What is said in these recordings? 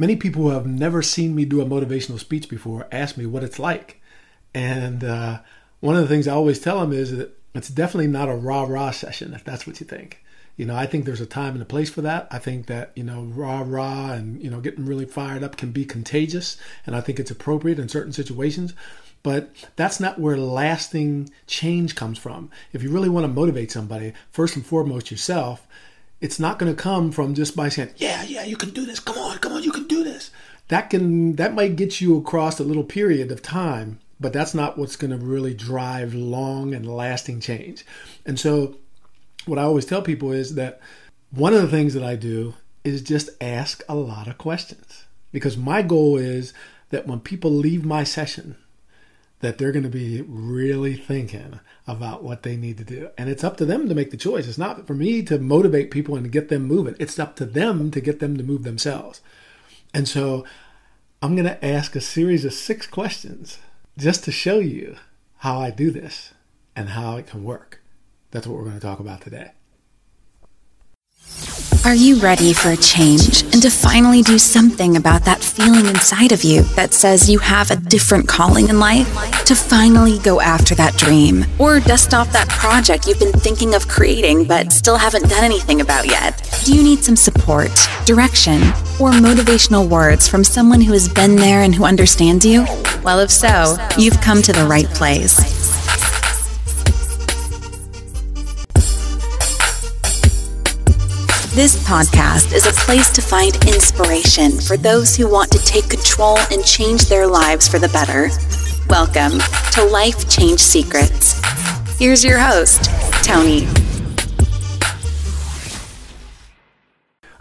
Many people who have never seen me do a motivational speech before ask me what it's like. And uh, one of the things I always tell them is that it's definitely not a rah rah session, if that's what you think. You know, I think there's a time and a place for that. I think that, you know, rah rah and, you know, getting really fired up can be contagious. And I think it's appropriate in certain situations. But that's not where lasting change comes from. If you really want to motivate somebody, first and foremost yourself, it's not going to come from just by saying, "Yeah, yeah, you can do this. Come on, come on, you can do this." That can that might get you across a little period of time, but that's not what's going to really drive long and lasting change. And so what I always tell people is that one of the things that I do is just ask a lot of questions because my goal is that when people leave my session that they're going to be really thinking about what they need to do. And it's up to them to make the choice. It's not for me to motivate people and get them moving. It's up to them to get them to move themselves. And so I'm going to ask a series of six questions just to show you how I do this and how it can work. That's what we're going to talk about today. Are you ready for a change and to finally do something about that feeling inside of you that says you have a different calling in life? To finally go after that dream or dust off that project you've been thinking of creating but still haven't done anything about yet? Do you need some support, direction, or motivational words from someone who has been there and who understands you? Well, if so, you've come to the right place. This podcast is a place to find inspiration for those who want to take control and change their lives for the better. Welcome to Life Change Secrets. Here's your host, Tony.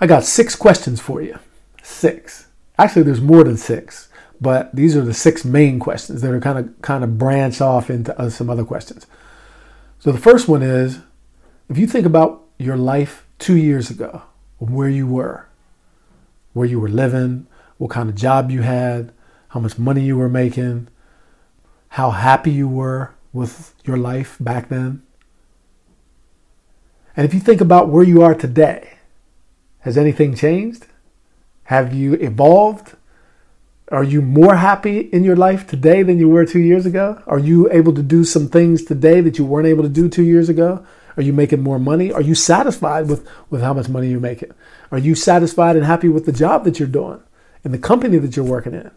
I got six questions for you. Six. Actually, there's more than six, but these are the six main questions that are kind of kind of branch off into uh, some other questions. So the first one is, if you think about your life two years ago, where you were, where you were living, what kind of job you had, how much money you were making, how happy you were with your life back then. And if you think about where you are today, has anything changed? Have you evolved? Are you more happy in your life today than you were two years ago? Are you able to do some things today that you weren't able to do two years ago? Are you making more money? Are you satisfied with, with how much money you're making? Are you satisfied and happy with the job that you're doing and the company that you're working in?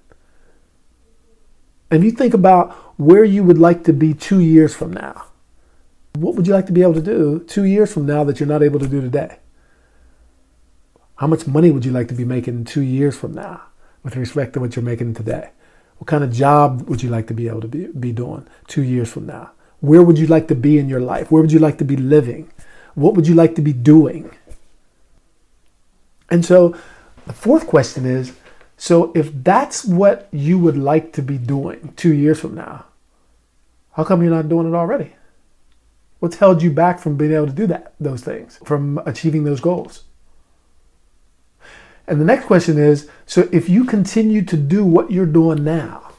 And you think about where you would like to be two years from now. What would you like to be able to do two years from now that you're not able to do today? How much money would you like to be making two years from now with respect to what you're making today? What kind of job would you like to be able to be, be doing two years from now? Where would you like to be in your life? Where would you like to be living? What would you like to be doing? And so the fourth question is so if that's what you would like to be doing two years from now, how come you're not doing it already? What's held you back from being able to do that, those things, from achieving those goals? And the next question is so if you continue to do what you're doing now,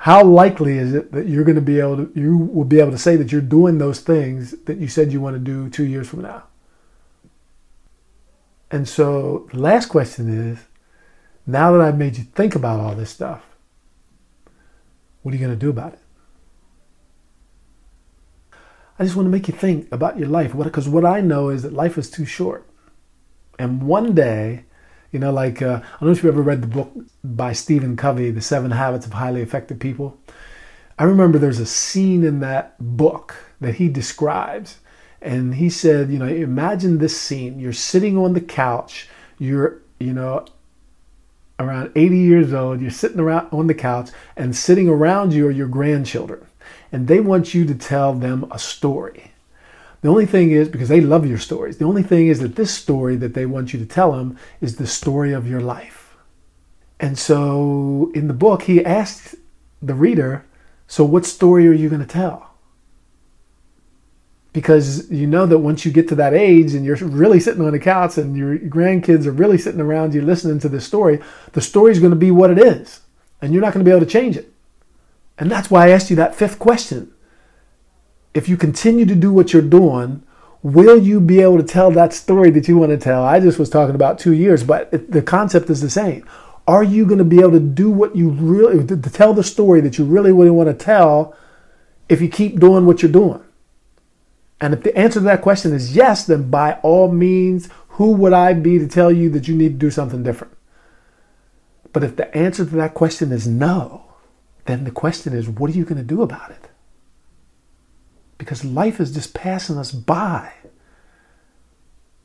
how likely is it that you're going to be able to you will be able to say that you're doing those things that you said you want to do two years from now? And so the last question is now that i've made you think about all this stuff what are you going to do about it? I just want to make you think about your life. Because what i know is that life is too short. And one day you know, like, uh, I don't know if you've ever read the book by Stephen Covey, The Seven Habits of Highly Effective People. I remember there's a scene in that book that he describes. And he said, you know, imagine this scene. You're sitting on the couch. You're, you know, around 80 years old. You're sitting around on the couch, and sitting around you are your grandchildren. And they want you to tell them a story. The only thing is, because they love your stories, the only thing is that this story that they want you to tell them is the story of your life. And so in the book, he asked the reader, So what story are you going to tell? Because you know that once you get to that age and you're really sitting on the couch and your grandkids are really sitting around you listening to this story, the story is going to be what it is. And you're not going to be able to change it. And that's why I asked you that fifth question if you continue to do what you're doing, will you be able to tell that story that you want to tell? I just was talking about two years, but it, the concept is the same. Are you going to be able to do what you really, to, to tell the story that you really, really want to tell if you keep doing what you're doing? And if the answer to that question is yes, then by all means, who would I be to tell you that you need to do something different? But if the answer to that question is no, then the question is, what are you going to do about it? Because life is just passing us by.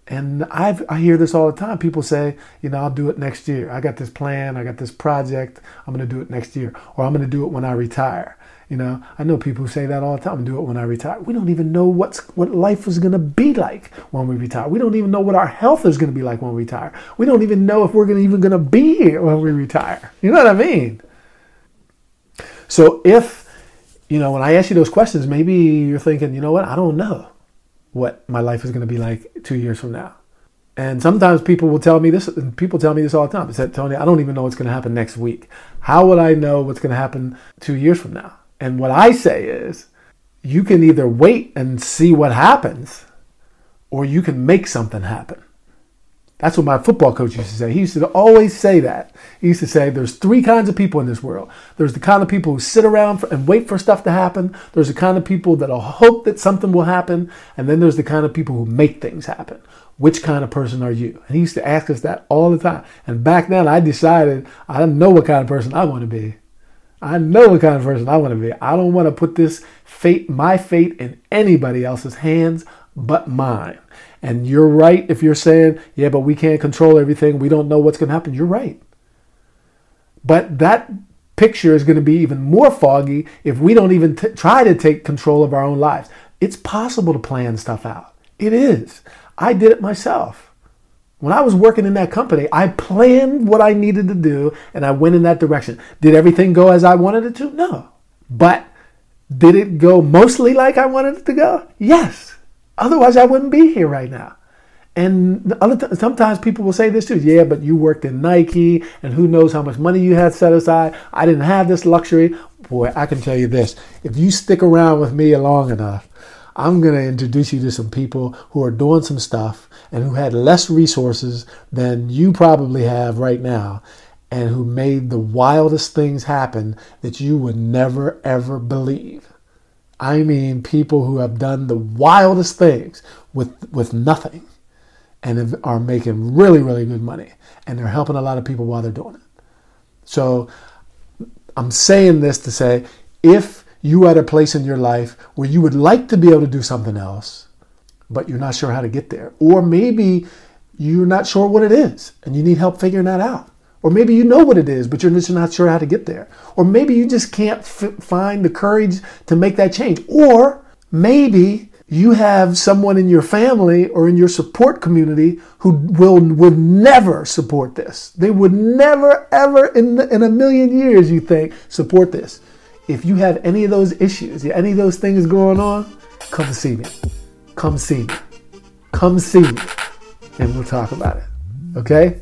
And I've, I hear this all the time. People say, you know, I'll do it next year. I got this plan. I got this project. I'm going to do it next year. Or I'm going to do it when I retire. You know, I know people who say that all the time. Do it when I retire. We don't even know what's what life is going to be like when we retire. We don't even know what our health is going to be like when we retire. We don't even know if we're gonna, even going to be here when we retire. You know what I mean? So if you know when I ask you those questions, maybe you're thinking, you know what? I don't know what my life is going to be like two years from now. And sometimes people will tell me this, and people tell me this all the time. They said, Tony, I don't even know what's going to happen next week. How would I know what's going to happen two years from now? And what I say is, you can either wait and see what happens, or you can make something happen. That's what my football coach used to say. He used to always say that. He used to say, There's three kinds of people in this world. There's the kind of people who sit around for, and wait for stuff to happen. There's the kind of people that'll hope that something will happen. And then there's the kind of people who make things happen. Which kind of person are you? And he used to ask us that all the time. And back then, I decided I didn't know what kind of person I want to be. I know what kind of person I want to be. I don't want to put this fate, my fate, in anybody else's hands but mine. And you're right if you're saying, yeah, but we can't control everything. We don't know what's going to happen. You're right. But that picture is going to be even more foggy if we don't even t- try to take control of our own lives. It's possible to plan stuff out. It is. I did it myself. When I was working in that company, I planned what I needed to do and I went in that direction. Did everything go as I wanted it to? No. But did it go mostly like I wanted it to go? Yes. Otherwise, I wouldn't be here right now. And other t- sometimes people will say this too. Yeah, but you worked in Nike, and who knows how much money you had set aside. I didn't have this luxury. Boy, I can tell you this: if you stick around with me long enough, I'm going to introduce you to some people who are doing some stuff and who had less resources than you probably have right now and who made the wildest things happen that you would never ever believe. I mean, people who have done the wildest things with, with nothing and are making really, really good money. And they're helping a lot of people while they're doing it. So I'm saying this to say if you at a place in your life where you would like to be able to do something else, but you're not sure how to get there. Or maybe you're not sure what it is and you need help figuring that out. Or maybe you know what it is, but you're just not sure how to get there. Or maybe you just can't f- find the courage to make that change. Or maybe you have someone in your family or in your support community who will would never support this. They would never, ever in, in a million years, you think, support this. If you have any of those issues, any of those things going on, come see me. Come see me. Come see me. And we'll talk about it. Okay?